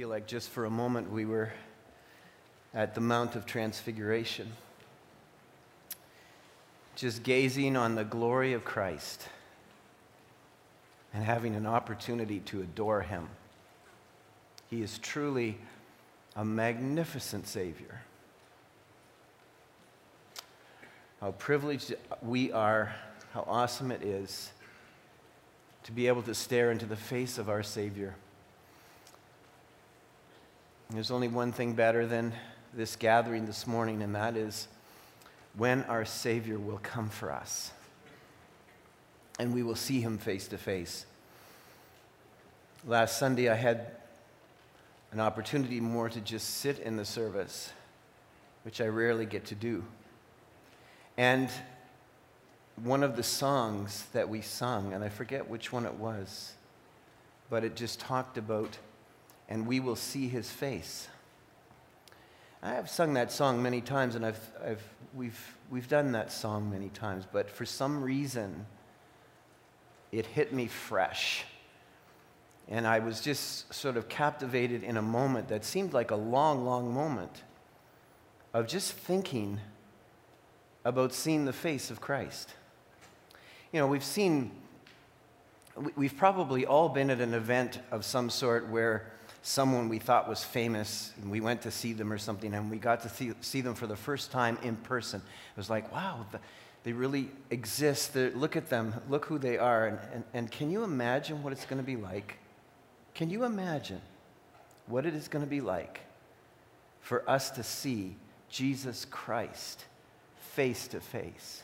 feel like just for a moment we were at the Mount of Transfiguration, just gazing on the glory of Christ and having an opportunity to adore him. He is truly a magnificent Savior. How privileged we are, how awesome it is to be able to stare into the face of our Savior. There's only one thing better than this gathering this morning, and that is when our Savior will come for us and we will see him face to face. Last Sunday, I had an opportunity more to just sit in the service, which I rarely get to do. And one of the songs that we sung, and I forget which one it was, but it just talked about and we will see his face. I have sung that song many times, and I've, I've, we've, we've done that song many times, but for some reason, it hit me fresh. And I was just sort of captivated in a moment that seemed like a long, long moment of just thinking about seeing the face of Christ. You know, we've seen, we've probably all been at an event of some sort where someone we thought was famous, and we went to see them or something, and we got to see, see them for the first time in person. It was like, wow, the, they really exist. They're, look at them, look who they are. And, and, and can you imagine what it's going to be like? Can you imagine what it is going to be like for us to see Jesus Christ face to face?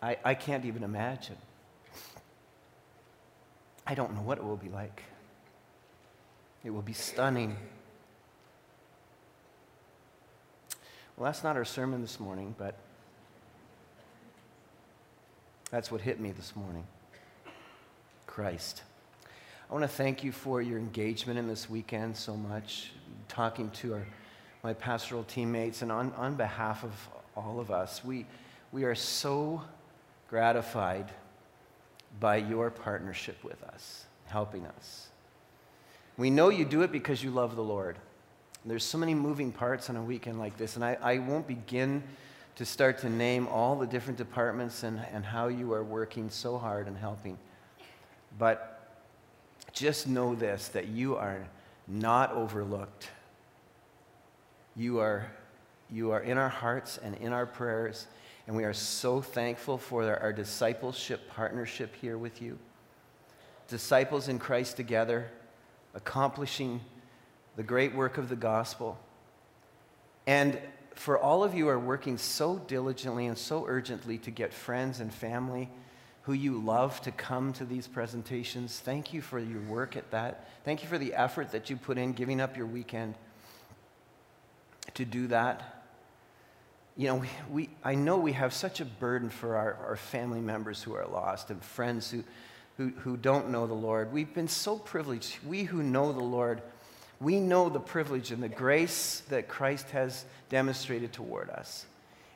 I, I can't even imagine. I don't know what it will be like. It will be stunning. Well, that's not our sermon this morning, but that's what hit me this morning Christ. I want to thank you for your engagement in this weekend so much, talking to our, my pastoral teammates, and on, on behalf of all of us. We, we are so gratified by your partnership with us, helping us. We know you do it because you love the Lord. There's so many moving parts on a weekend like this, and I, I won't begin to start to name all the different departments and, and how you are working so hard and helping. But just know this that you are not overlooked. You are, you are in our hearts and in our prayers, and we are so thankful for our, discipleship partnership here with you. Disciples in Christ together, accomplishing the great work of the gospel. And for all of you who are working so diligently and so urgently to get friends and family who you love to come to these presentations, thank you for your work at that. Thank you for the effort that you put in, giving up your weekend to do that you know, we, we, I know we have such a burden for our, our family members who are lost and friends who, who, who don't know the Lord. We've been so privileged. We who know the Lord, we know the privilege and the grace that Christ has demonstrated toward us.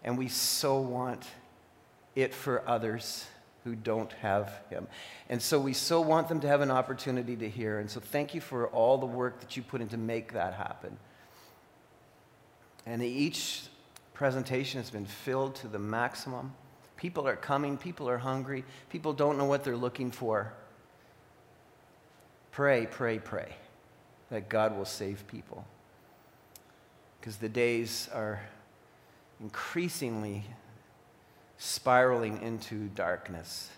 And we so want it for others who don't have him. And so we so want them to have an opportunity to hear. And so thank you for all the work that you put in to make that happen. And each presentation has been filled to the maximum. People are coming, people are hungry, people don't know what they're looking for. Pray, pray, pray that God will save people. Because the days are increasingly spiraling into darkness.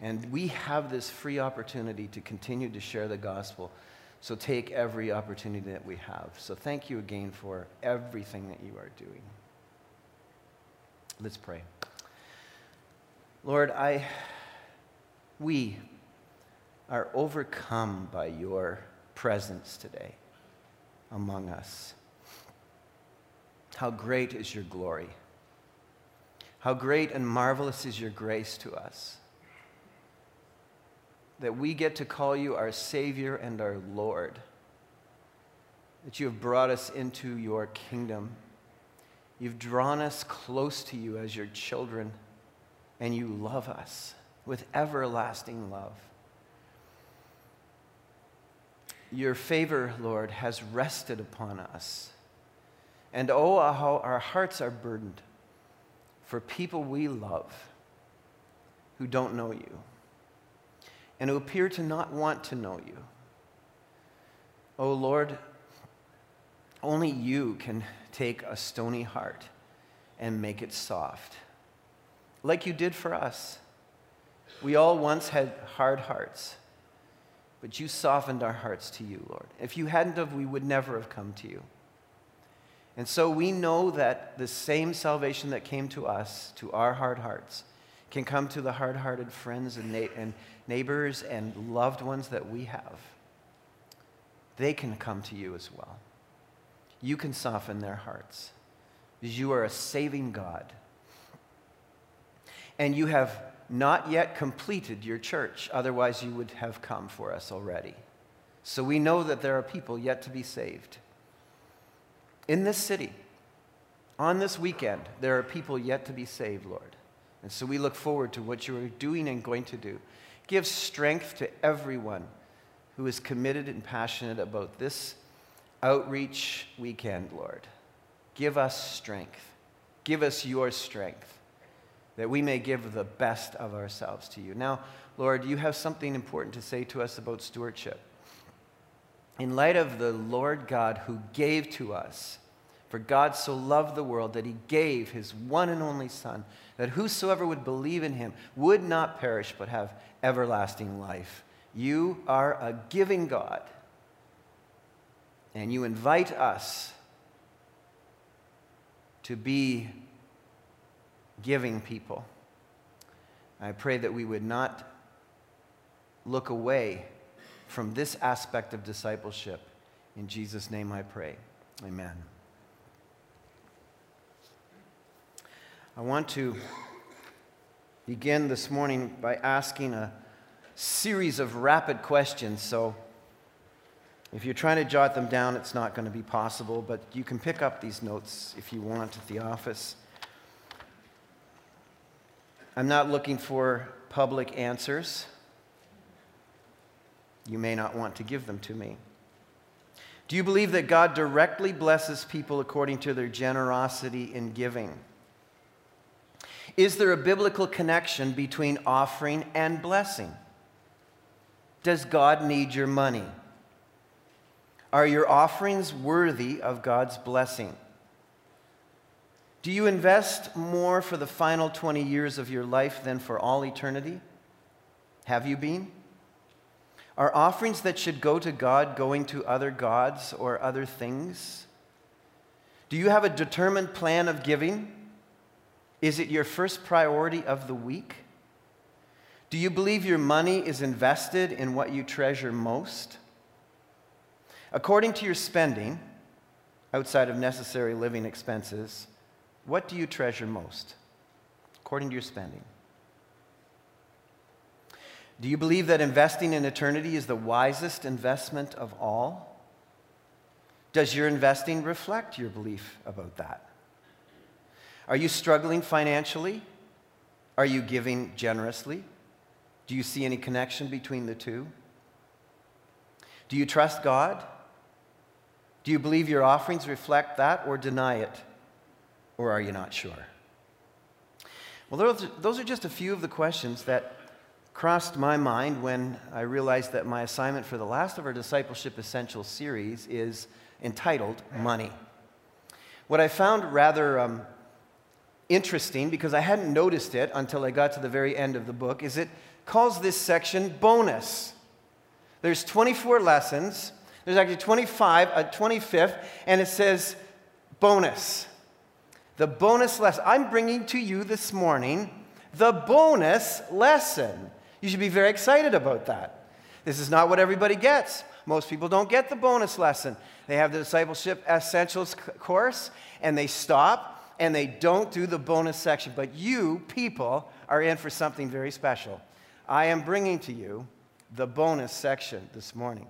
And we have this free opportunity to continue to share the gospel so take every opportunity that we have. So thank you again for everything that you are doing. Let's pray. Lord, I we are overcome by your presence today among us. How great is your glory. How great and marvelous is your grace to us that we get to call you our Savior and our Lord, that you have brought us into your kingdom. You've drawn us close to you as your children, and you love us. with everlasting love. Your favor, Lord, has rested upon us. And oh, how our hearts are burdened for people we love who don't know you and who appear to not want to know you. Oh, Lord, only you can take a stony heart and make it soft, like you did for us. We all once had hard hearts, but you softened our hearts to you, Lord. If you hadn't have, we would never have come to you. And so we know that the same salvation that came to us, to our hard hearts, can come to the hard hearted friends and, na- and neighbors and loved ones that we have. They can come to you as well. You can soften their hearts because you are a saving God. And you have not yet completed your church, otherwise, you would have come for us already. So we know that there are people yet to be saved. In this city, on this weekend, there are people yet to be saved, Lord. And so we look forward to what you are doing and going to do. Give strength to everyone who is committed and passionate about this outreach weekend, Lord. Give us strength. Give us your strength that we may give the best of ourselves to you. Now, Lord, you have something important to say to us about stewardship. In light of the Lord God who gave to us, for God so loved the world that he gave his one and only Son, that whosoever would believe in him would not perish but have everlasting life. You are a giving God, and you invite us to be giving people. I pray that we would not look away from this aspect of discipleship. In Jesus' name I pray. Amen. I want to begin this morning by asking a series of rapid questions. So, if you're trying to jot them down, it's not going to be possible, but you can pick up these notes if you want at the office. I'm not looking for public answers. You may not want to give them to me. Do you believe that God directly blesses people according to their generosity in giving? Is there a biblical connection between offering and blessing? Does God need your money? Are your offerings worthy of God's blessing? Do you invest more for the final 20 years of your life than for all eternity? Have you been? Are offerings that should go to God going to other gods or other things? Do you have a determined plan of giving? Is it your first priority of the week? Do you believe your money is invested in what you treasure most? According to your spending, outside of necessary living expenses, what do you treasure most? According to your spending. Do you believe that investing in eternity is the wisest investment of all? Does your investing reflect your belief about that? Are you struggling financially? Are you giving generously? Do you see any connection between the two? Do you trust God? Do you believe your offerings reflect that or deny it? Or are you not sure? Well, those are just a few of the questions that crossed my mind when I realized that my assignment for the last of our Discipleship Essentials series is entitled Money. What I found rather um, interesting, because I hadn't noticed it until I got to the very end of the book, is it calls this section bonus. There's 24 lessons. There's actually 25, uh, a 25th, and it says bonus. The bonus lesson. I'm bringing to you this morning the bonus lesson. You should be very excited about that. This is not what everybody gets. Most people don't get the bonus lesson. They have the discipleship essentials course and they stop and they don't do the bonus section. But you people are in for something very special. I am bringing to you the bonus section this morning.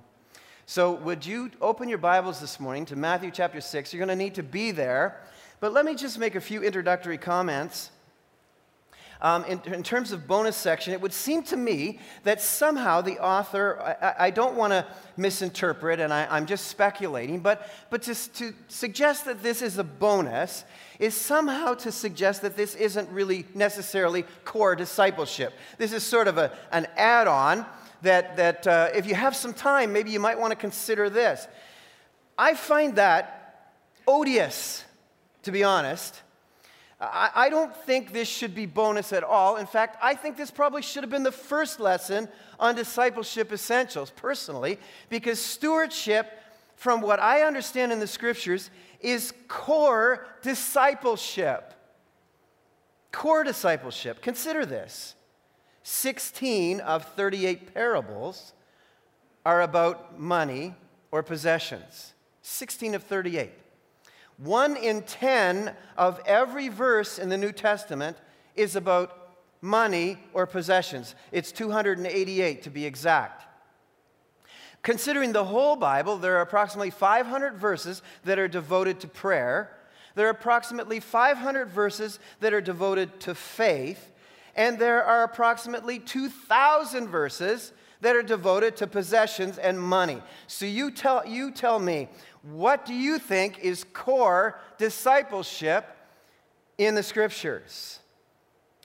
So, would you open your Bibles this morning to Matthew chapter 6? You're going to need to be there. But let me just make a few introductory comments. Um, in, in, terms of bonus section, it would seem to me that somehow the author, I, I don't want to misinterpret, and I, am just speculating, but, but to, to suggest that this is a bonus is somehow to suggest that this isn't really necessarily core discipleship. This is sort of a, an add on that, that uh, if you have some time, maybe you might want to consider this. I find that odious, to be honest. I, I don't think this should be bonus at all. In fact, I think this probably should have been the first lesson on discipleship essentials, personally, because stewardship, from what I understand in the scriptures, is core discipleship. Core discipleship. Consider this 16 of 38 parables are about money or possessions. 16 of 38. One in 10 of every verse in the New Testament is about money or possessions. It's 288 to be exact. Considering the whole Bible, there are approximately 500 verses that are devoted to prayer. There are approximately 500 verses that are devoted to faith. And there are approximately 2,000 verses that are devoted to possessions and money. So you tell, you tell me, what do you think is core discipleship in the scriptures?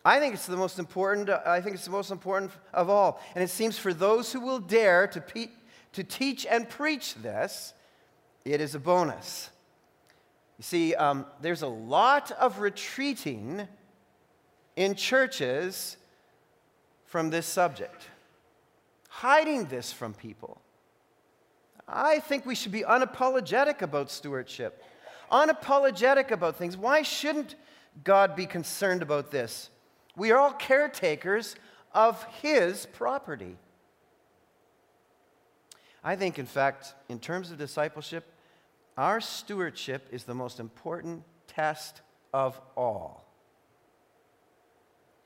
I think it's the most important, I think it's the most important of all. And it seems for those who will dare to, pe- to teach and preach this, it is a bonus. You see, um, there's a lot of retreating in churches from this subject, hiding this from people. I think we should be unapologetic about stewardship, unapologetic about things. Why shouldn't God be concerned about this? We are all caretakers of His property. I think, in fact, in terms of discipleship, our stewardship is the most important test of all.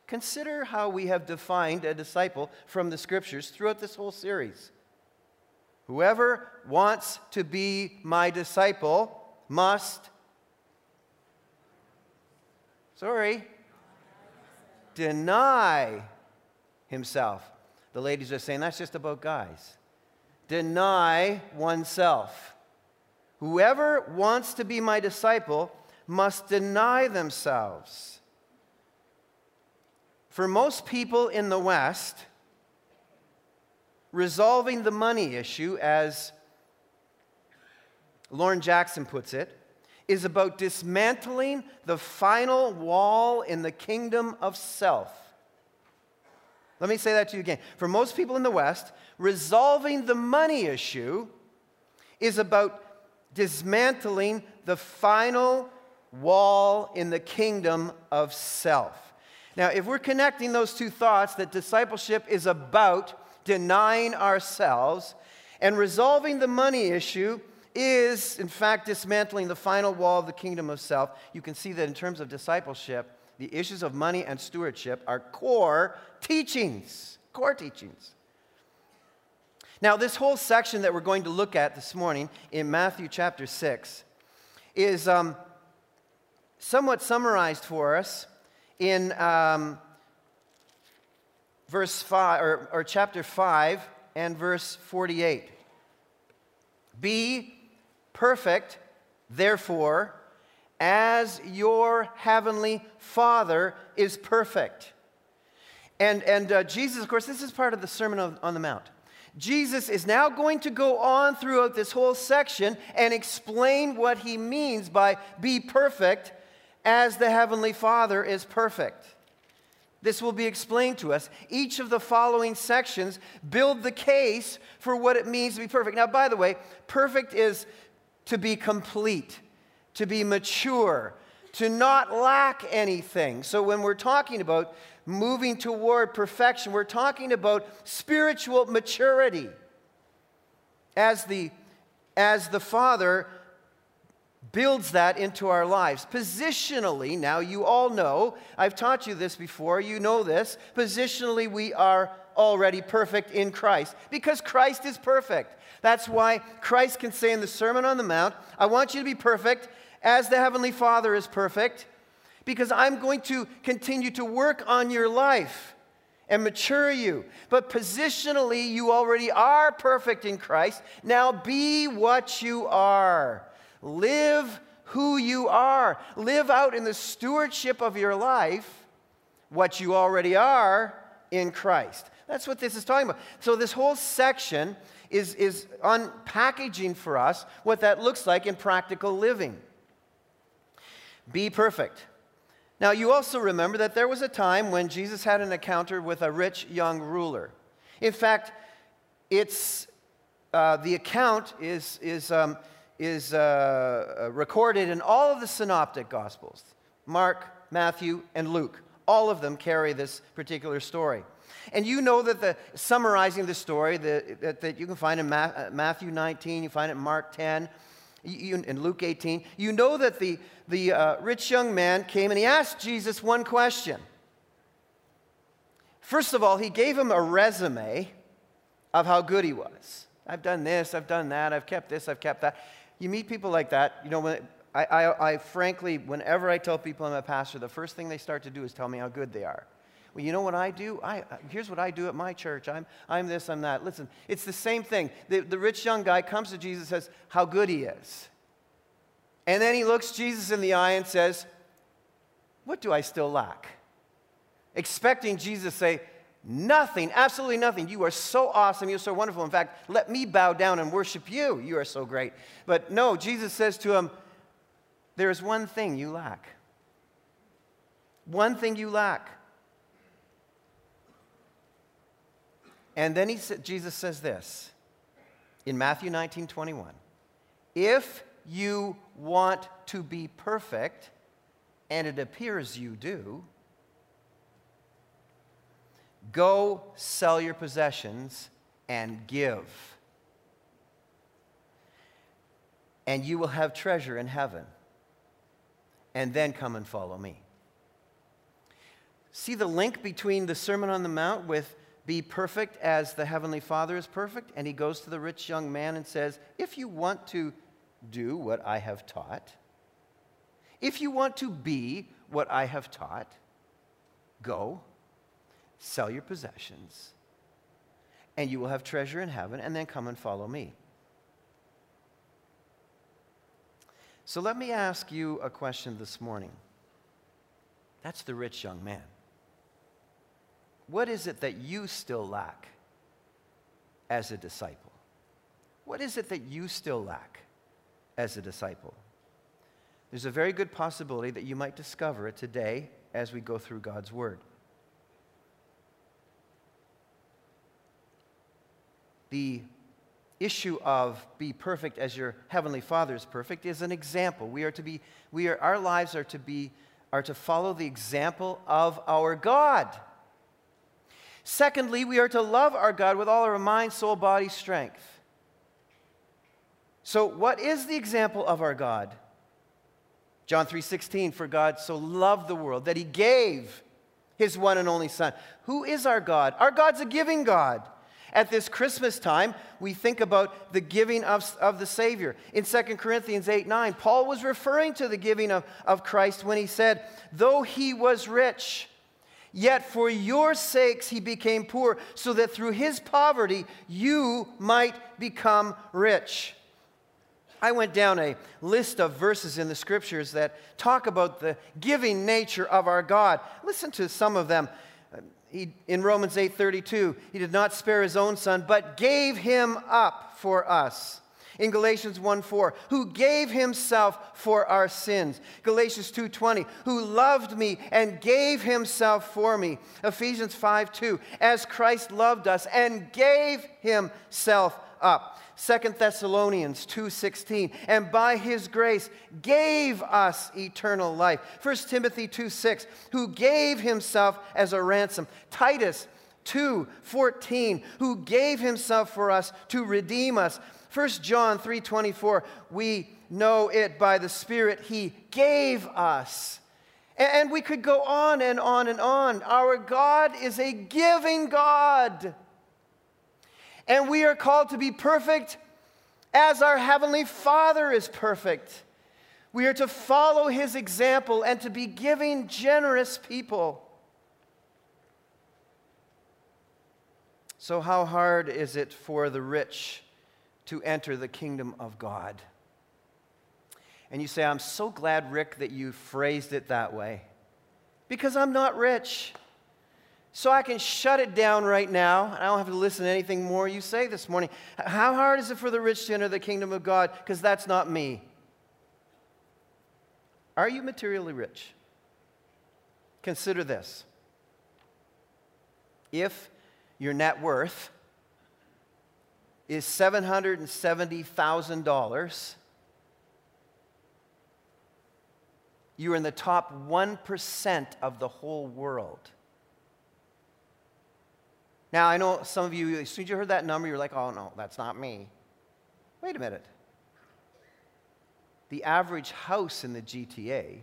Consider how we have defined a disciple from the scriptures throughout this whole series. Whoever wants to be my disciple must, sorry, deny himself. The ladies are saying that's just about guys. Deny oneself. Whoever wants to be my disciple must deny themselves. For most people in the West, resolving the money issue, as Lauren Jackson puts it, is about dismantling the final wall in the kingdom of self. Let me say that to you again. For most people in the West, resolving the money issue is about dismantling the final wall in the kingdom of self. Now, if we're connecting those two thoughts, that discipleship is about denying ourselves, and resolving the money issue is, in fact, dismantling the final wall of the kingdom of self. You can see that in terms of discipleship, the issues of money and stewardship are core teachings. Core teachings. Now, this whole section that we're going to look at this morning in Matthew chapter 6 is um, somewhat summarized for us in um, verse 5, or, or chapter 5 and verse 48. Be perfect, therefore, as your heavenly Father is perfect. And, and uh, Jesus, of course, this is part of the Sermon on, on the Mount. Jesus is now going to go on throughout this whole section and explain what he means by be perfect as the Heavenly Father is perfect. This will be explained to us. Each of the following sections build the case for what it means to be perfect. Now, by the way, perfect is to be complete, to be mature, to not lack anything. So, when we're talking about moving toward perfection, we're talking about spiritual maturity. As the, as the Father builds that into our lives. Positionally, now you all know, I've taught you this before, you know this. Positionally, we are already perfect in Christ because Christ is perfect. That's why Christ can say in the Sermon on the Mount, I want you to be perfect as the Heavenly Father is perfect. because I'm going to continue to work on your life and mature you. But positionally, you already are perfect in Christ. Now be what you are. Live who you are. Live out in the stewardship of your life what you already are in Christ. That's what this is talking about. So, this whole section is, is unpackaging for us what that looks like in practical living. Be perfect. Now, you also remember that there was a time when Jesus had an encounter with a rich young ruler. In fact, it's, uh, the account is, is, um, is uh, uh recorded in all of the synoptic gospels Mark, Matthew, and Luke. All of them carry this particular story. And you know that the summarizing the story the, that, that you can find in Ma- uh, Matthew 19, you find it in Mark 10, you, in Luke 18. You know that the, the uh, rich young man came and he asked Jesus one question. First of all, he gave him a resume of how good he was. I've done this, I've done that, I've kept this, I've kept that. You meet people like that, you know, when, I, I, I frankly, whenever I tell people I'm a pastor, the first thing they start to do is tell me how good they are. Well, you know what I do? I, uh, here's what I do at my church. I'm, I'm this, I'm that. Listen, it's the same thing. The, the rich young guy comes to Jesus and says how good he is. And then he looks Jesus in the eye and says, What do I still lack? Expecting Jesus to say, Nothing, absolutely nothing. You are so awesome. You're so wonderful. In fact, let me bow down and worship you. You are so great. But no, Jesus says to him, There is one thing you lack. One thing you lack. And then he, Jesus says this in Matthew 19 21. If you want to be perfect, and it appears you do, go sell your possessions and give. And you will have treasure in heaven. And then come and follow me. See the link between the Sermon on the Mount with be perfect as the Heavenly Father is perfect. And he goes to the rich young man and says, If you want to do what I have taught, if you want to be what I have taught, go, sell your possessions, and you will have treasure in heaven, and then come and follow me. So let me ask you a question this morning. That's the rich young man. What is it that you still lack as a disciple? What is it that you still lack as a disciple? There's a very good possibility that you might discover it today as we go through God's Word. The issue of be perfect as your heavenly father is perfect is an example we are to be we are our lives are to be are to follow the example of our god Secondly, we are to love our God with all our mind, soul, body, strength. So, what is the example of our God? John 3:16 for God so loved the world that he gave his one and only son. Who is our God? Our God's a giving God. At this Christmas time, we think about the giving of, of the Savior. In 2 Corinthians 8 9, Paul was referring to the giving of, of Christ when he said, Though he was rich, Yet for your sakes he became poor, so that through his poverty you might become rich. I went down a list of verses in the scriptures that talk about the giving nature of our God. Listen to some of them. He, in Romans 8:32, he did not spare his own son, but gave him up for us in Galatians 1:4, who gave himself for our sins. Galatians 2:20, who loved me and gave himself for me. Ephesians 5:2, as Christ loved us and gave himself up. 2 Thessalonians 2:16 and by his grace gave us eternal life. 1 Timothy 2:6 who gave himself as a ransom. Titus 2:14 who gave himself for us to redeem us 1 John 3:24, we know it by the Spirit he gave us. And we could go on and on and on. Our God is a giving God. And we are called to be perfect as our Heavenly Father is perfect. We are to follow his example and to be giving, generous people. So, how hard is it for the rich to enter the kingdom of God? And you say, I'm so glad, Rick, that you phrased it that way. Because I'm not rich. So I can shut it down right now. And I don't have to listen to anything more you say this morning. How hard is it for the rich to enter the kingdom of God? Because that's not me. Are you materially rich? Consider this. If your net worth is $770,000, you're in the top 1% of the whole world. Now, I know some of you, as soon as you heard that number, you're like, oh no, that's not me. Wait a minute. The average house in the GTA,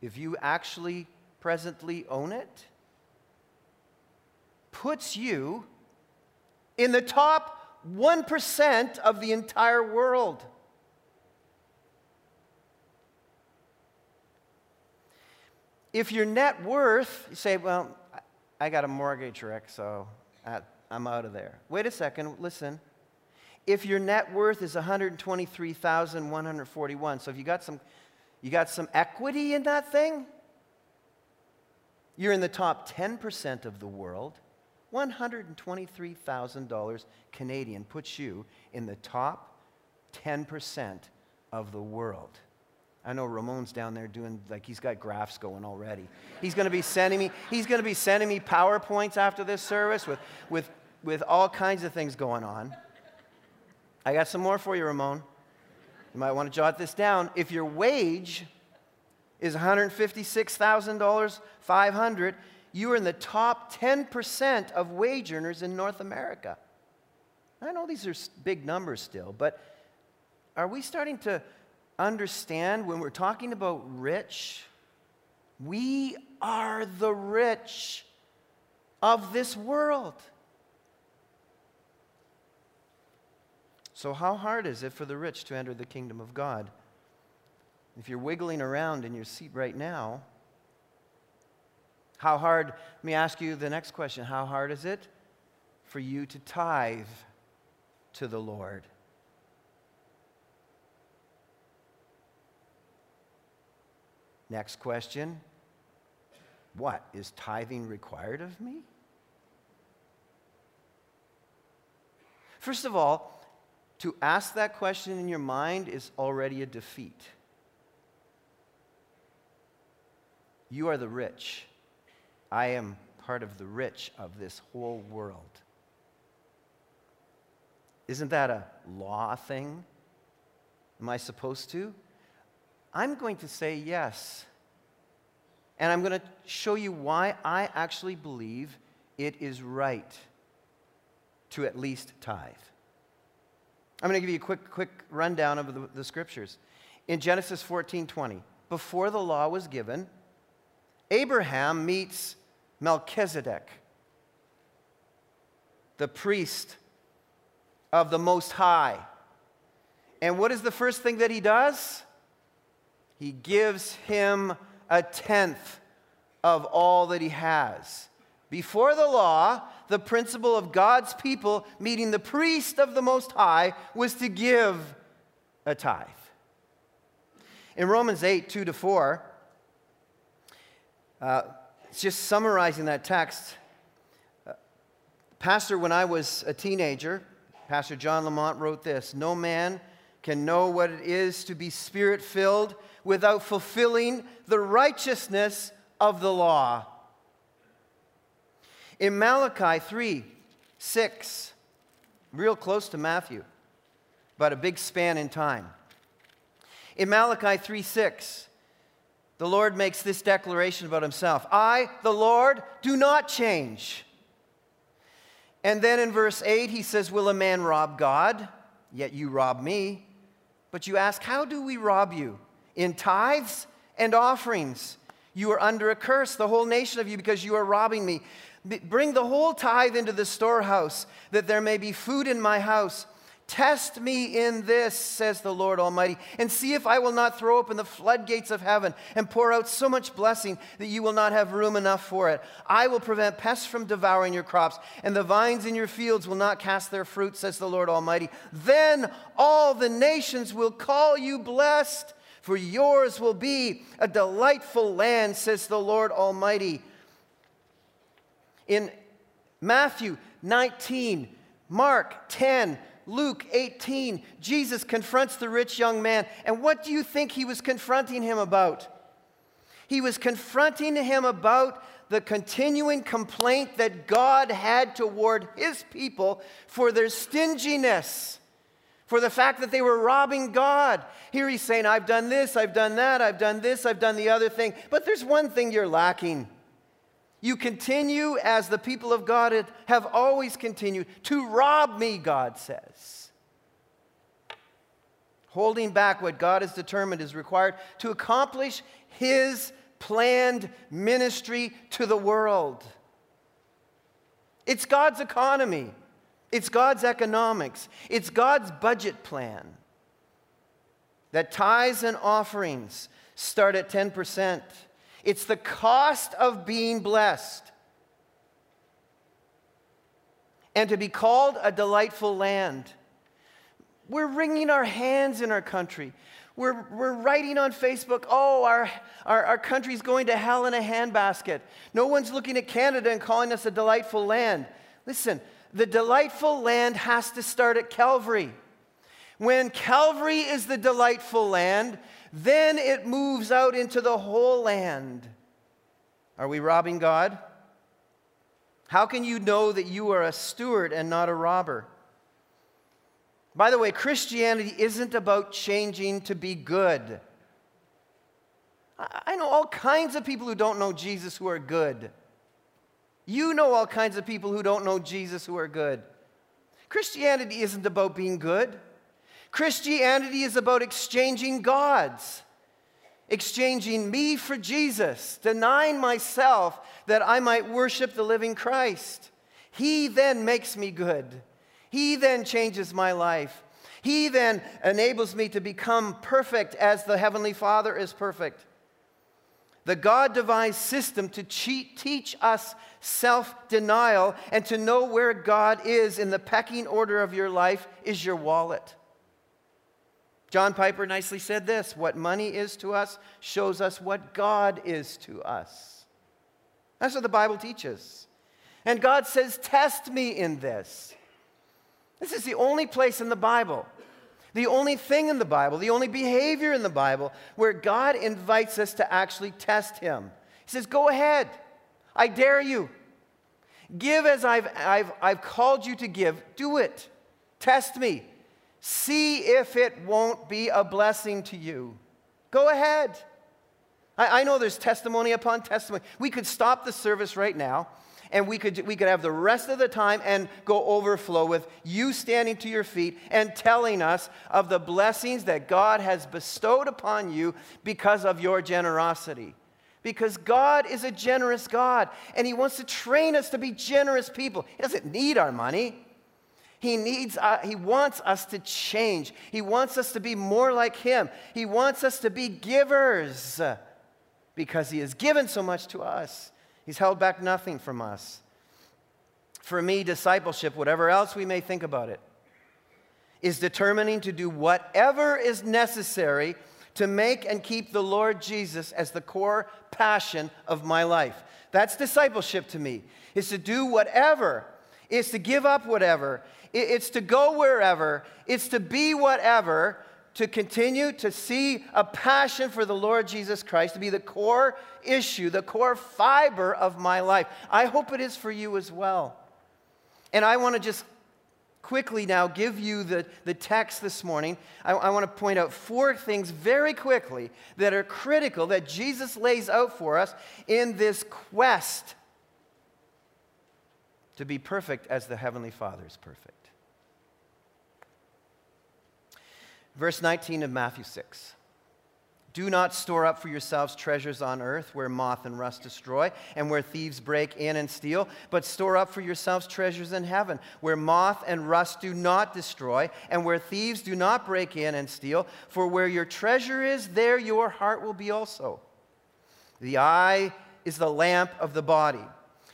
if you actually presently own it, puts you in the top 1% of the entire world. If your net worth, you say, well, I got a mortgage, Rick, so I'm out of there. Wait a second, listen. If your net worth is 123,141, so if you got some you got some equity in that thing, you're in the top 10% of the world. $123,000 Canadian puts you in the top 10% of the world. I know Ramon's down there doing like he's got graphs going already. He's going to be sending me he's going to be sending me PowerPoints after this service with with with all kinds of things going on. I got some more for you, Ramon. You might want to jot this down. If your wage is $156,000, 500, you are in the top 10% of wage earners in North America. I know these are big numbers still, but are we starting to understand when we're talking about rich, we are the rich of this world. So, how hard is it for the rich to enter the kingdom of God? If you're wiggling around in your seat right now, how hard, let me ask you the next question how hard is it for you to tithe to the Lord? Next question What? Is tithing required of me? First of all, to ask that question in your mind is already a defeat. You are the rich. I am part of the rich of this whole world. Isn't that a law thing? Am I supposed to? I'm going to say yes. And I'm going to show you why I actually believe it is right to at least tithe. I'm going to give you a quick, quick rundown of the, the scriptures. In Genesis 14 20, before the law was given, Abraham meets Melchizedek, the priest of the Most High. And what is the first thing that he does? He gives him a tenth of all that he has. Before the law, the principle of God's people meeting the priest of the Most High was to give a tithe. In Romans 8, 2 to 4, uh, just summarizing that text. Uh, Pastor, when I was a teenager, Pastor John Lamont wrote this No man can know what it is to be spirit filled without fulfilling the righteousness of the law. In Malachi 3 6, real close to Matthew, but a big span in time. In Malachi 3 6, the Lord makes this declaration about himself I, the Lord, do not change. And then in verse 8, he says, Will a man rob God? Yet you rob me. But you ask, How do we rob you? In tithes and offerings. You are under a curse, the whole nation of you, because you are robbing me. Bring the whole tithe into the storehouse, that there may be food in my house. Test me in this, says the Lord Almighty, and see if I will not throw open the floodgates of heaven and pour out so much blessing that you will not have room enough for it. I will prevent pests from devouring your crops, and the vines in your fields will not cast their fruit, says the Lord Almighty. Then all the nations will call you blessed, for yours will be a delightful land, says the Lord Almighty. In Matthew 19, Mark 10, Luke 18, Jesus confronts the rich young man. And what do you think he was confronting him about? He was confronting him about the continuing complaint that God had toward his people for their stinginess, for the fact that they were robbing God. Here he's saying, I've done this, I've done that, I've done this, I've done the other thing. But there's one thing you're lacking. You continue as the people of God have always continued to rob me, God says. Holding back what God has determined is required to accomplish His planned ministry to the world. It's God's economy, it's God's economics, it's God's budget plan. That tithes and offerings start at 10%. It's the cost of being blessed. And to be called a delightful land. We're wringing our hands in our country. We're, we're writing on Facebook, oh, our, our, our country's going to hell in a handbasket. No one's looking at Canada and calling us a delightful land. Listen, the delightful land has to start at Calvary. When Calvary is the delightful land, then it moves out into the whole land. Are we robbing God? How can you know that you are a steward and not a robber? By the way, Christianity isn't about changing to be good. I know all kinds of people who don't know Jesus who are good. You know all kinds of people who don't know Jesus who are good. Christianity isn't about being good. Christianity is about exchanging gods, exchanging me for Jesus, denying myself that I might worship the living Christ. He then makes me good. He then changes my life. He then enables me to become perfect as the Heavenly Father is perfect. The God devised system to cheat, teach us self denial and to know where God is in the pecking order of your life is your wallet. John Piper nicely said this What money is to us shows us what God is to us. That's what the Bible teaches. And God says, Test me in this. This is the only place in the Bible, the only thing in the Bible, the only behavior in the Bible where God invites us to actually test Him. He says, Go ahead, I dare you. Give as I've, I've, I've called you to give. Do it. Test me. See if it won't be a blessing to you. Go ahead. I, I know there's testimony upon testimony. We could stop the service right now and we could, we could have the rest of the time and go overflow with you standing to your feet and telling us of the blessings that God has bestowed upon you because of your generosity. Because God is a generous God and He wants to train us to be generous people. He doesn't need our money. He needs, uh, he wants us to change. He wants us to be more like him. He wants us to be givers because he has given so much to us. He's held back nothing from us. For me, discipleship, whatever else we may think about it, is determining to do whatever is necessary to make and keep the Lord Jesus as the core passion of my life. That's discipleship to me, is to do whatever, is to give up whatever, it's to go wherever, it's to be whatever, to continue to see a passion for the Lord Jesus Christ to be the core issue, the core fiber of my life. I hope it is for you as well. And I want to just quickly now give you the, the text this morning. I, I want to point out four things very quickly that are critical that Jesus lays out for us in this quest to be perfect as the Heavenly Father is perfect. Verse 19 of Matthew 6. Do not store up for yourselves treasures on earth where moth and rust destroy and where thieves break in and steal, but store up for yourselves treasures in heaven where moth and rust do not destroy and where thieves do not break in and steal. For where your treasure is, there your heart will be also. The eye is the lamp of the body.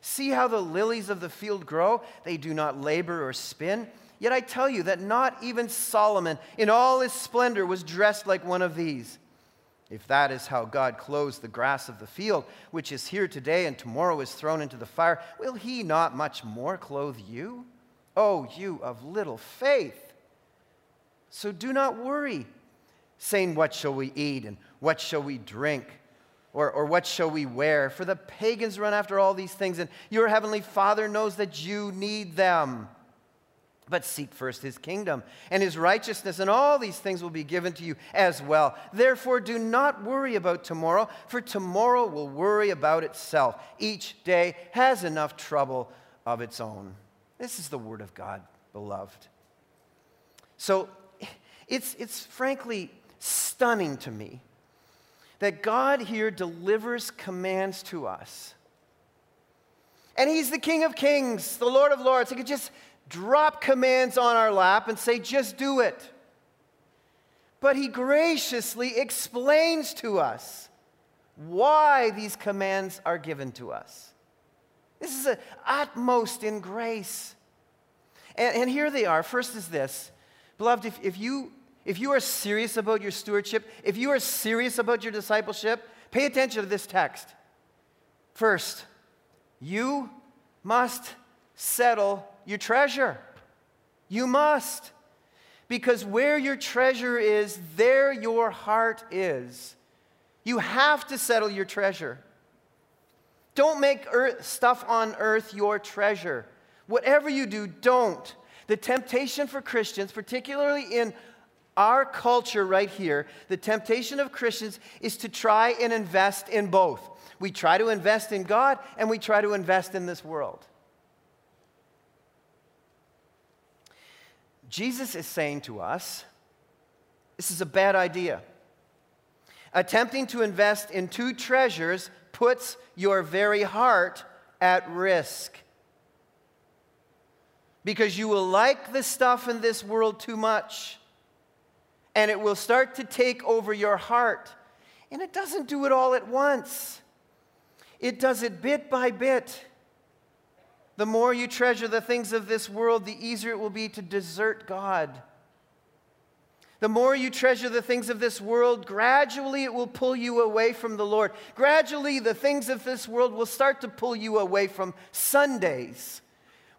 See how the lilies of the field grow? They do not labor or spin. Yet I tell you that not even Solomon, in all his splendor, was dressed like one of these. If that is how God clothes the grass of the field, which is here today and tomorrow is thrown into the fire, will he not much more clothe you? Oh, you of little faith. So do not worry, saying, What shall we eat and what shall we drink? Or, or what shall we wear? For the pagans run after all these things, and your heavenly Father knows that you need them. But seek first his kingdom and his righteousness, and all these things will be given to you as well. Therefore, do not worry about tomorrow, for tomorrow will worry about itself. Each day has enough trouble of its own. This is the word of God, beloved. So it's, it's frankly stunning to me that God here delivers commands to us. And He's the King of Kings, the Lord of Lords. He could just drop commands on our lap and say, just do it. But He graciously explains to us why these commands are given to us. This is the utmost in grace. And, and here they are. First is this Beloved, if, if you if you are serious about your stewardship, if you are serious about your discipleship, pay attention to this text. First, you must settle your treasure. You must. Because where your treasure is, there your heart is. You have to settle your treasure. Don't make earth, stuff on earth your treasure. Whatever you do, don't. The temptation for Christians, particularly in our culture right here, the temptation of Christians is to try and invest in both. We try to invest in God and we try to invest in this world. Jesus is saying to us this is a bad idea. Attempting to invest in two treasures puts your very heart at risk. Because you will like the stuff in this world too much and it will start to take over your heart. And it doesn't do it all at once, it does it bit by bit. The more you treasure the things of this world, the easier it will be to desert God. The more you treasure the things of this world, gradually it will pull you away from the Lord. Gradually, the things of this world will start to pull you away from Sundays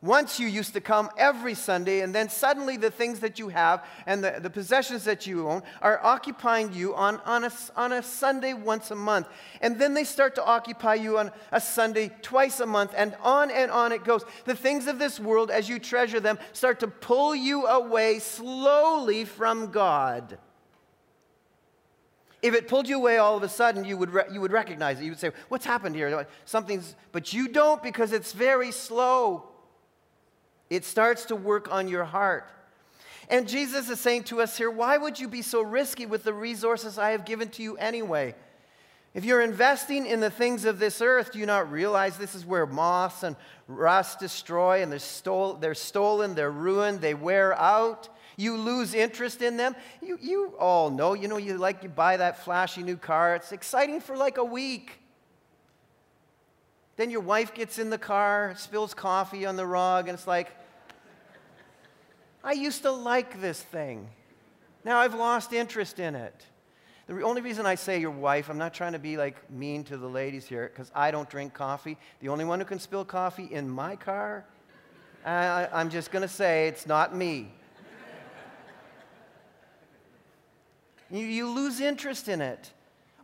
once you used to come every Sunday, and then suddenly the things that you have and the, the possessions that you own are occupying you on, on, a, on a Sunday once a month. And then they start to occupy you on a Sunday twice a month, and on and on it goes. The things of this world, as you treasure them, start to pull you away slowly from God. If it pulled you away all of a sudden, you would, re- you would recognize it. You would say, What's happened here? Something's, but you don't because it's very slow. It starts to work on your heart. And Jesus is saying to us here, why would you be so risky with the resources I have given to you anyway? If you're investing in the things of this earth, do you not realize this is where moths and rust destroy and they're, stole, they're stolen, they're ruined, they wear out? You lose interest in them. You, you all know, you know, you like you buy that flashy new car. It's exciting for like a week. then your wife gets in the car, spills coffee on the rug, and it's like, I used to like this thing. Now I've lost interest in it. The only reason I say your wife, I'm not trying to be like mean to the ladies here, because I don't drink coffee. The only one who can spill coffee in my car, I, I'm just going to say it's not me. you, you lose interest in it.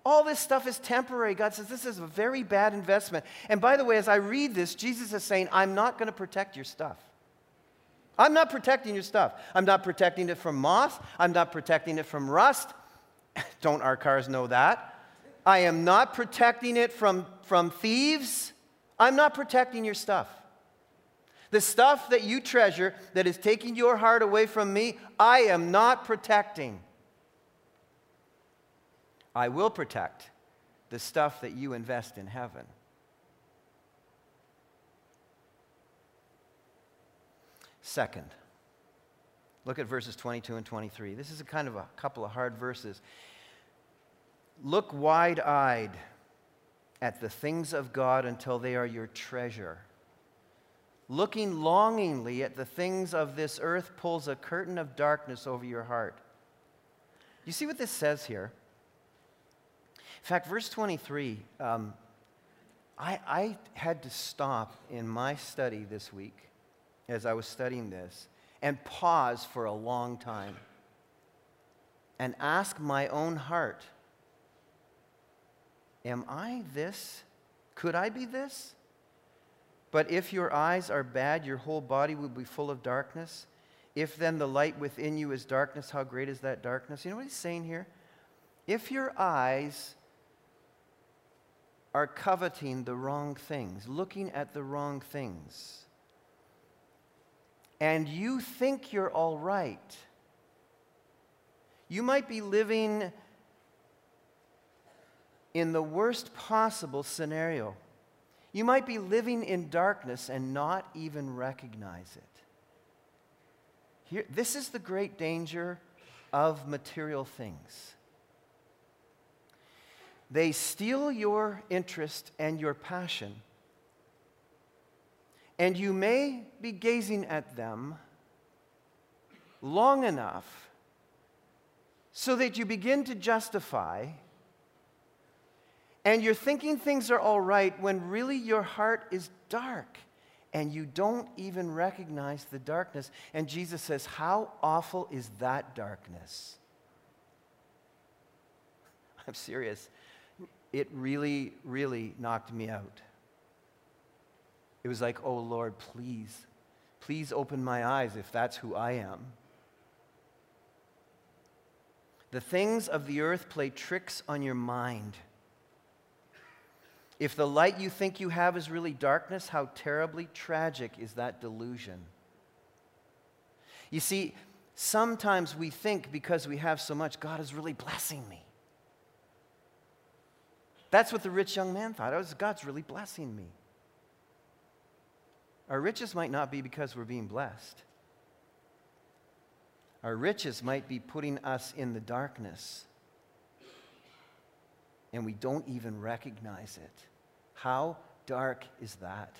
All this stuff is temporary. God says this is a very bad investment. And by the way, as I read this, Jesus is saying, I'm not going to protect your stuff. I'm not protecting your stuff. I'm not protecting it from moth. I'm not protecting it from rust. Don't our cars know that? I am not protecting it from, from thieves. I'm not protecting your stuff. The stuff that you treasure that is taking your heart away from me, I am not protecting. I will protect the stuff that you invest in heaven. Second, look at verses 22 and 23. This is a kind of a couple of hard verses. Look wide eyed at the things of God until they are your treasure. Looking longingly at the things of this earth pulls a curtain of darkness over your heart. You see what this says here? In fact, verse 23, um, I, I had to stop in my study this week as I was studying this and pause for a long time and ask my own heart Am I this? Could I be this? But if your eyes are bad, your whole body will be full of darkness. If then the light within you is darkness, how great is that darkness? You know what he's saying here? If your eyes are coveting the wrong things, looking at the wrong things, and you think you're all right. You might be living in the worst possible scenario. You might be living in darkness and not even recognize it. Here, this is the great danger of material things. They steal your interest and your passion and you may be gazing at them long enough so that you begin to justify and you're thinking things are all right when really your heart is dark and you don't even recognize the darkness. And Jesus says, How awful is that darkness? I'm serious. It really, really knocked me out. It was like, oh Lord, please, please open my eyes if that's who I am. The things of the earth play tricks on your mind. If the light you think you have is really darkness, how terribly tragic is that delusion? You see, sometimes we think because we have so much, God is really blessing me. That's what the rich young man thought. Was, God's really blessing me. Our riches might not be because we're being blessed. Our riches might be putting us in the darkness, and we don't even recognize it. How dark is that?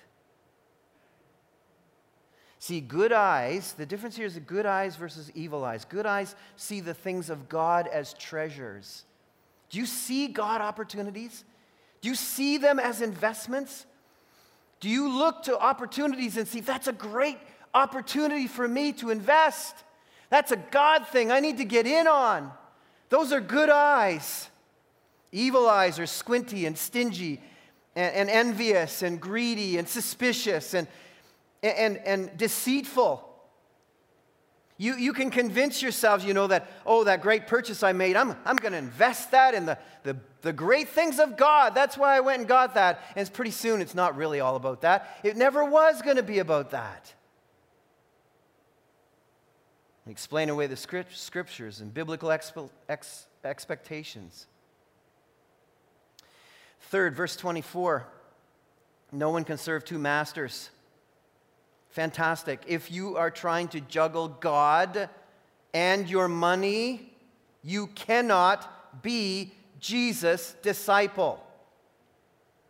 See, good eyes, the difference here is good eyes versus evil eyes. Good eyes see the things of God as treasures. Do you see God opportunities? Do you see them as investments? Do you look to opportunities and see that's a great opportunity for me to invest? That's a God thing I need to get in on. Those are good eyes. Evil eyes are squinty and stingy and, and envious and greedy and suspicious and, and, and deceitful. You, you can convince yourselves, you know, that, oh, that great purchase I made, I'm, I'm going to invest that in the, the, the great things of God. That's why I went and got that. And it's pretty soon, it's not really all about that. It never was going to be about that. Explain away the script, scriptures and biblical expe, ex, expectations. Third, verse 24 no one can serve two masters. Fantastic. If you are trying to juggle God and your money, you cannot be Jesus' disciple.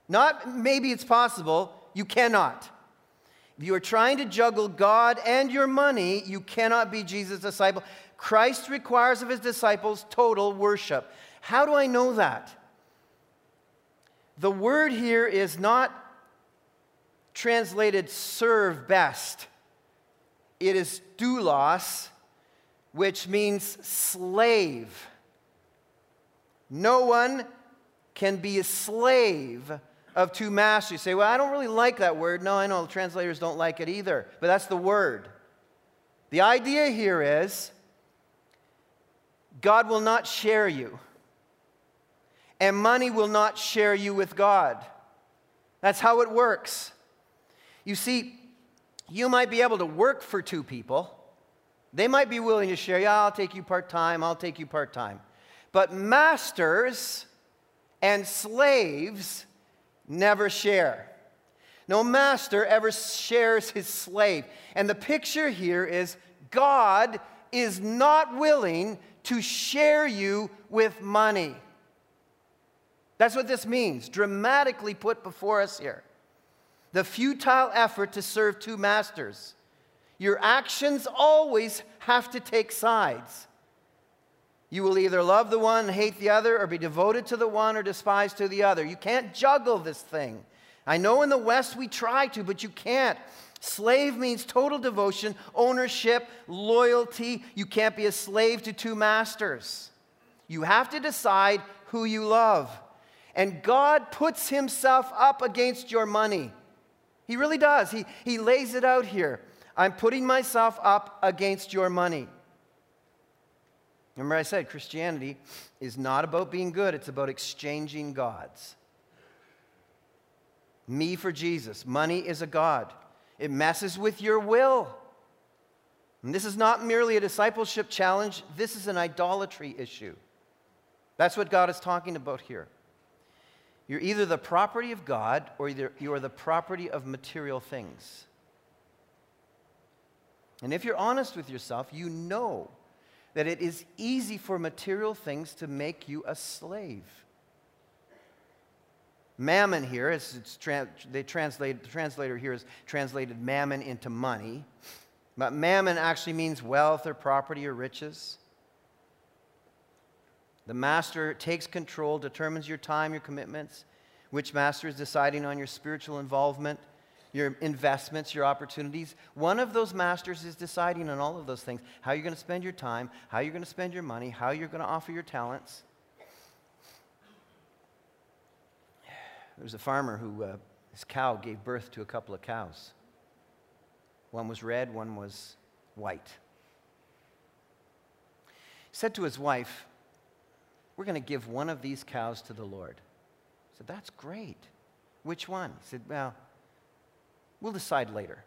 Not maybe it's possible, you cannot. If you are trying to juggle God and your money, you cannot be Jesus' disciple. Christ requires of his disciples total worship. How do I know that? The word here is not translated serve best, it is doulos, which means slave. No one can be a slave of two masters. You say, well, I don't really like that word. No, I know the translators don't like it either, but that's the word. The idea here is God will not share you, and money will not share you with God. That's how it works. You see, you might be able to work for two people. They might be willing to share, yeah, I'll take you part time, I'll take you part time. But masters and slaves never share. No master ever shares his slave. And the picture here is God is not willing to share you with money. That's what this means, dramatically put before us here. The futile effort to serve two masters. Your actions always have to take sides. You will either love the one and hate the other, or be devoted to the one or despise to the other. You can't juggle this thing. I know in the West we try to, but you can't. Slave means total devotion, ownership, loyalty. You can't be a slave to two masters. You have to decide who you love. And God puts himself up against your money. He really does. He, he lays it out here. I'm putting myself up against your money. Remember, I said Christianity is not about being good, it's about exchanging gods. Me for Jesus. Money is a God, it messes with your will. And this is not merely a discipleship challenge, this is an idolatry issue. That's what God is talking about here. You're either the property of God or you are the property of material things. And if you're honest with yourself, you know that it is easy for material things to make you a slave. Mammon here, it's tra- they translate, the translator here has translated mammon into money, but mammon actually means wealth or property or riches. The master takes control, determines your time, your commitments. Which master is deciding on your spiritual involvement? your investments, your opportunities. One of those masters is deciding on all of those things how you're going to spend your time, how you're going to spend your money, how you're going to offer your talents. There was a farmer who, uh, his cow gave birth to a couple of cows. One was red, one was white. He said to his wife, We're going to give one of these cows to the Lord. I said, That's great. Which one? He said, Well, We'll decide later.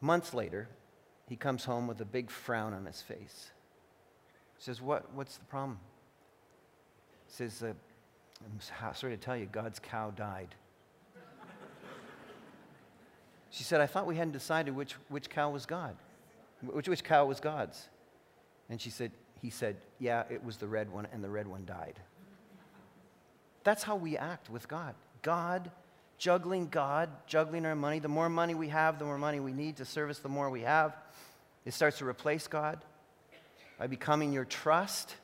Months later, he comes home with a big frown on his face. He says, what, What's the problem? He says, uh, I'm sorry to tell you, God's cow died. she said, I thought we hadn't decided which, which cow was God, which, which cow was God's. And she said, He said, Yeah, it was the red one, and the red one died. That's how we act with God. God juggling God, juggling our money. The more money we have, the more money we need to service, the more we have. It starts to replace God by becoming your trust.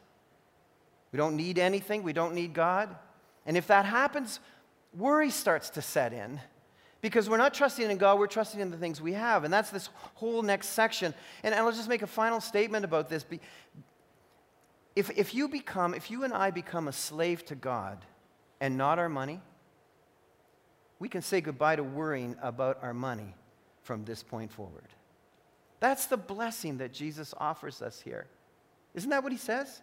We don't need anything, we don't need God. And if that happens, worry starts to set in because we're not trusting in God, we're trusting in the things we have. And that's this whole next section. And I'll just make a final statement about this. If, if you become, if you and I become a slave to God and not our money, we can say goodbye to worrying about our money from this point forward. That's the blessing that Jesus offers us here. Isn't that what he says?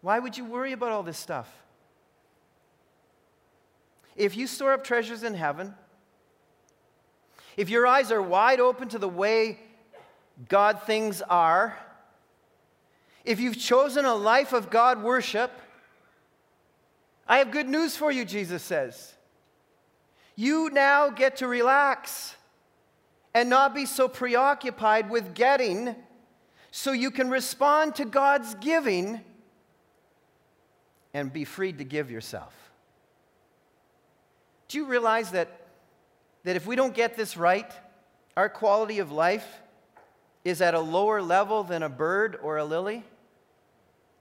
Why would you worry about all this stuff? If you store up treasures in heaven, if your eyes are wide open to the way God things are, if you've chosen a life of God worship, I have good news for you, Jesus says. You now get to relax and not be so preoccupied with getting so you can respond to God's giving and be freed to give yourself. Do you realize that, that if we don't get this right, our quality of life is at a lower level than a bird or a lily?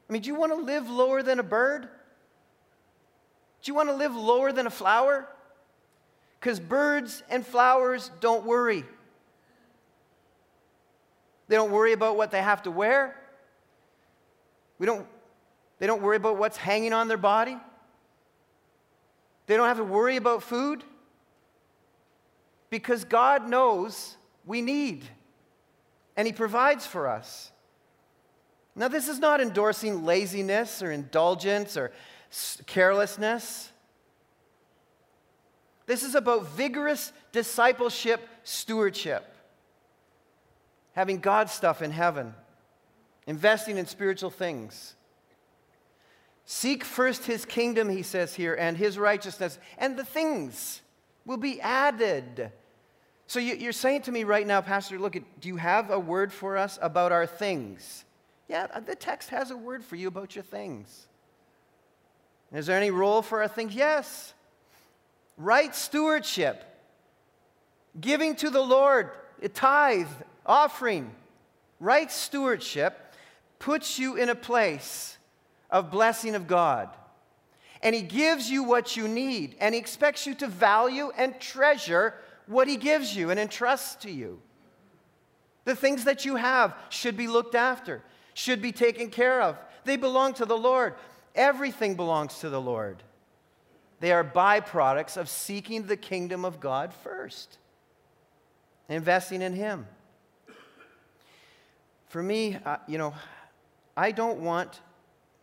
I mean, do you want to live lower than a bird? Do you want to live lower than a flower? Because birds and flowers don't worry. They don't worry about what they have to wear. We don't, they don't worry about what's hanging on their body. They don't have to worry about food because God knows we need and He provides for us. Now, this is not endorsing laziness or indulgence or carelessness. This is about vigorous discipleship stewardship. Having God's stuff in heaven, investing in spiritual things. Seek first his kingdom, he says here, and his righteousness, and the things will be added. So you're saying to me right now, Pastor, look, do you have a word for us about our things? Yeah, uh, the text has a word for you about your things. Is there any role for our things? Yes. Right stewardship, giving to the Lord, a tithe, offering, right stewardship puts you in a place of blessing of God. And He gives you what you need, and He expects you to value and treasure what He gives you and entrusts to you. The things that you have should be looked after, should be taken care of. They belong to the Lord. Everything belongs to the Lord. They are byproducts of seeking the kingdom of God first, investing in Him. For me, uh, you know, I don't want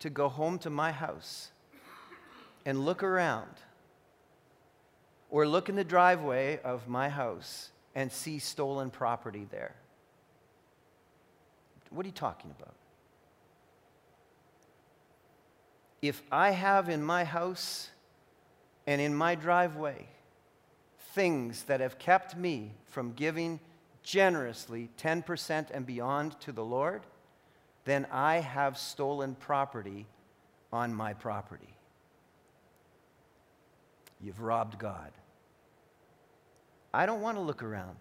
to go home to my house and look around or look in the driveway of my house and see stolen property there. What are you talking about? If I have in my house and in my driveway things that have kept me from giving generously 10% and beyond to the Lord, then I have stolen property on my property. You've robbed God. I don't want to look around.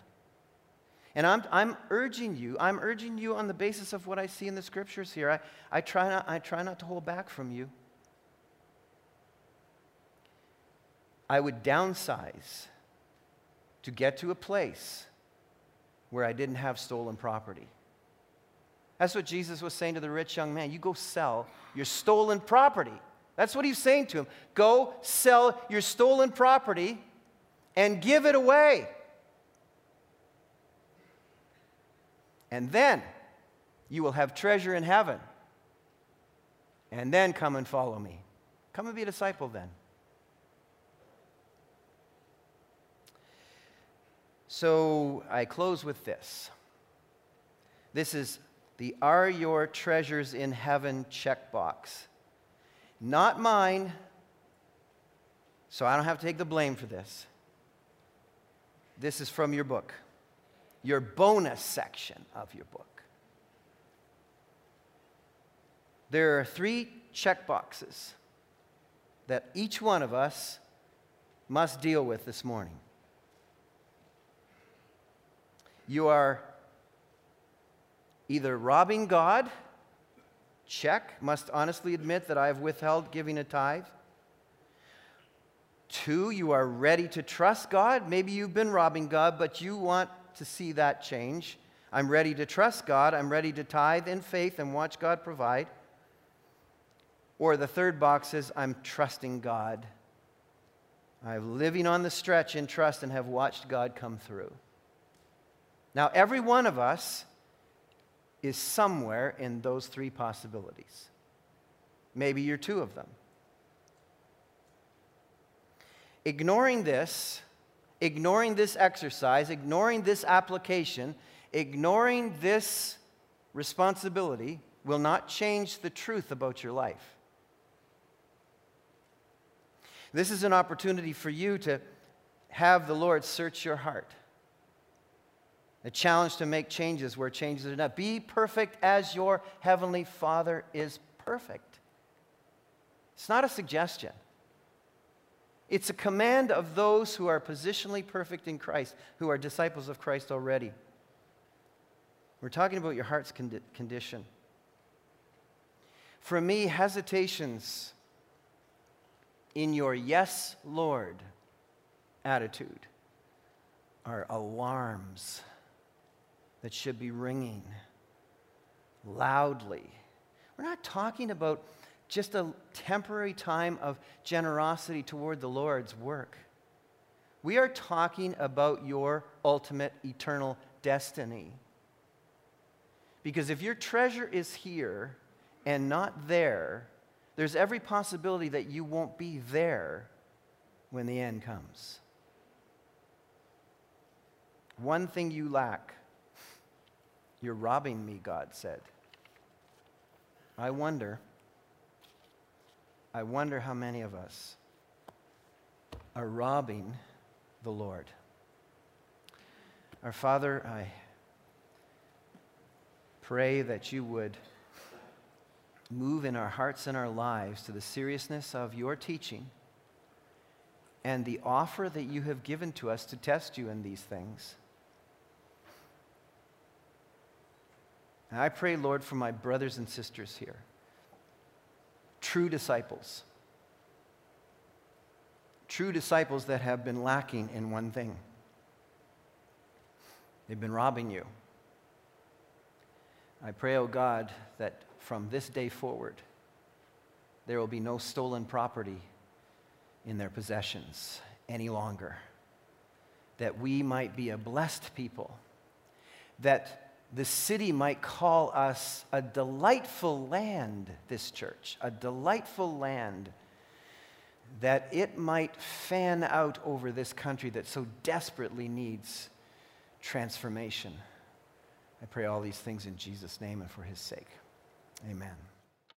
And I'm, I'm urging you, I'm urging you on the basis of what I see in the scriptures here. I, I, try not, I try not to hold back from you. I would downsize to get to a place where I didn't have stolen property. That's what Jesus was saying to the rich young man. You go sell your stolen property. That's what he's saying to him. Go sell your stolen property and give it away. And then you will have treasure in heaven. And then come and follow me. Come and be a disciple then. So I close with this. This is the Are Your Treasures in Heaven checkbox. Not mine, so I don't have to take the blame for this. This is from your book, your bonus section of your book. There are three checkboxes that each one of us must deal with this morning. You are either robbing God, check, must honestly admit that I have withheld giving a tithe. Two, you are ready to trust God. Maybe you've been robbing God, but you want to see that change. I'm ready to trust God. I'm ready to tithe in faith and watch God provide. Or the third box is I'm trusting God. I'm living on the stretch in trust and have watched God come through. Now, every one of us is somewhere in those three possibilities. Maybe you're two of them. Ignoring this, ignoring this exercise, ignoring this application, ignoring this responsibility will not change the truth about your life. This is an opportunity for you to have the Lord search your heart. A challenge to make changes where changes are not. Be perfect as your heavenly Father is perfect. It's not a suggestion. It's a command of those who are positionally perfect in Christ, who are disciples of Christ already. We're talking about your heart's condi- condition. For me, hesitations in your yes, Lord attitude are alarms that should be ringing loudly. We're not talking about just a temporary time of generosity toward the Lord's work. We are talking about your ultimate eternal destiny. Because if your treasure is here and not there, there's every possibility that you won't be there when the end comes. One thing you lack. You're robbing me, God said. I wonder, I wonder how many of us are robbing the Lord. Our Father, I pray that you would move in our hearts and our lives to the seriousness of your teaching and the offer that you have given to us to test you in these things. And I pray, Lord, for my brothers and sisters here, true disciples, true disciples that have been lacking in one thing they've been robbing you. I pray, O oh God, that from this day forward, there will be no stolen property in their possessions any longer. That we might be a blessed people. That the city might call us a delightful land, this church, a delightful land. That it might fan out over this country that so desperately needs transformation. I pray all these things in Jesus' name and for his sake. Amen.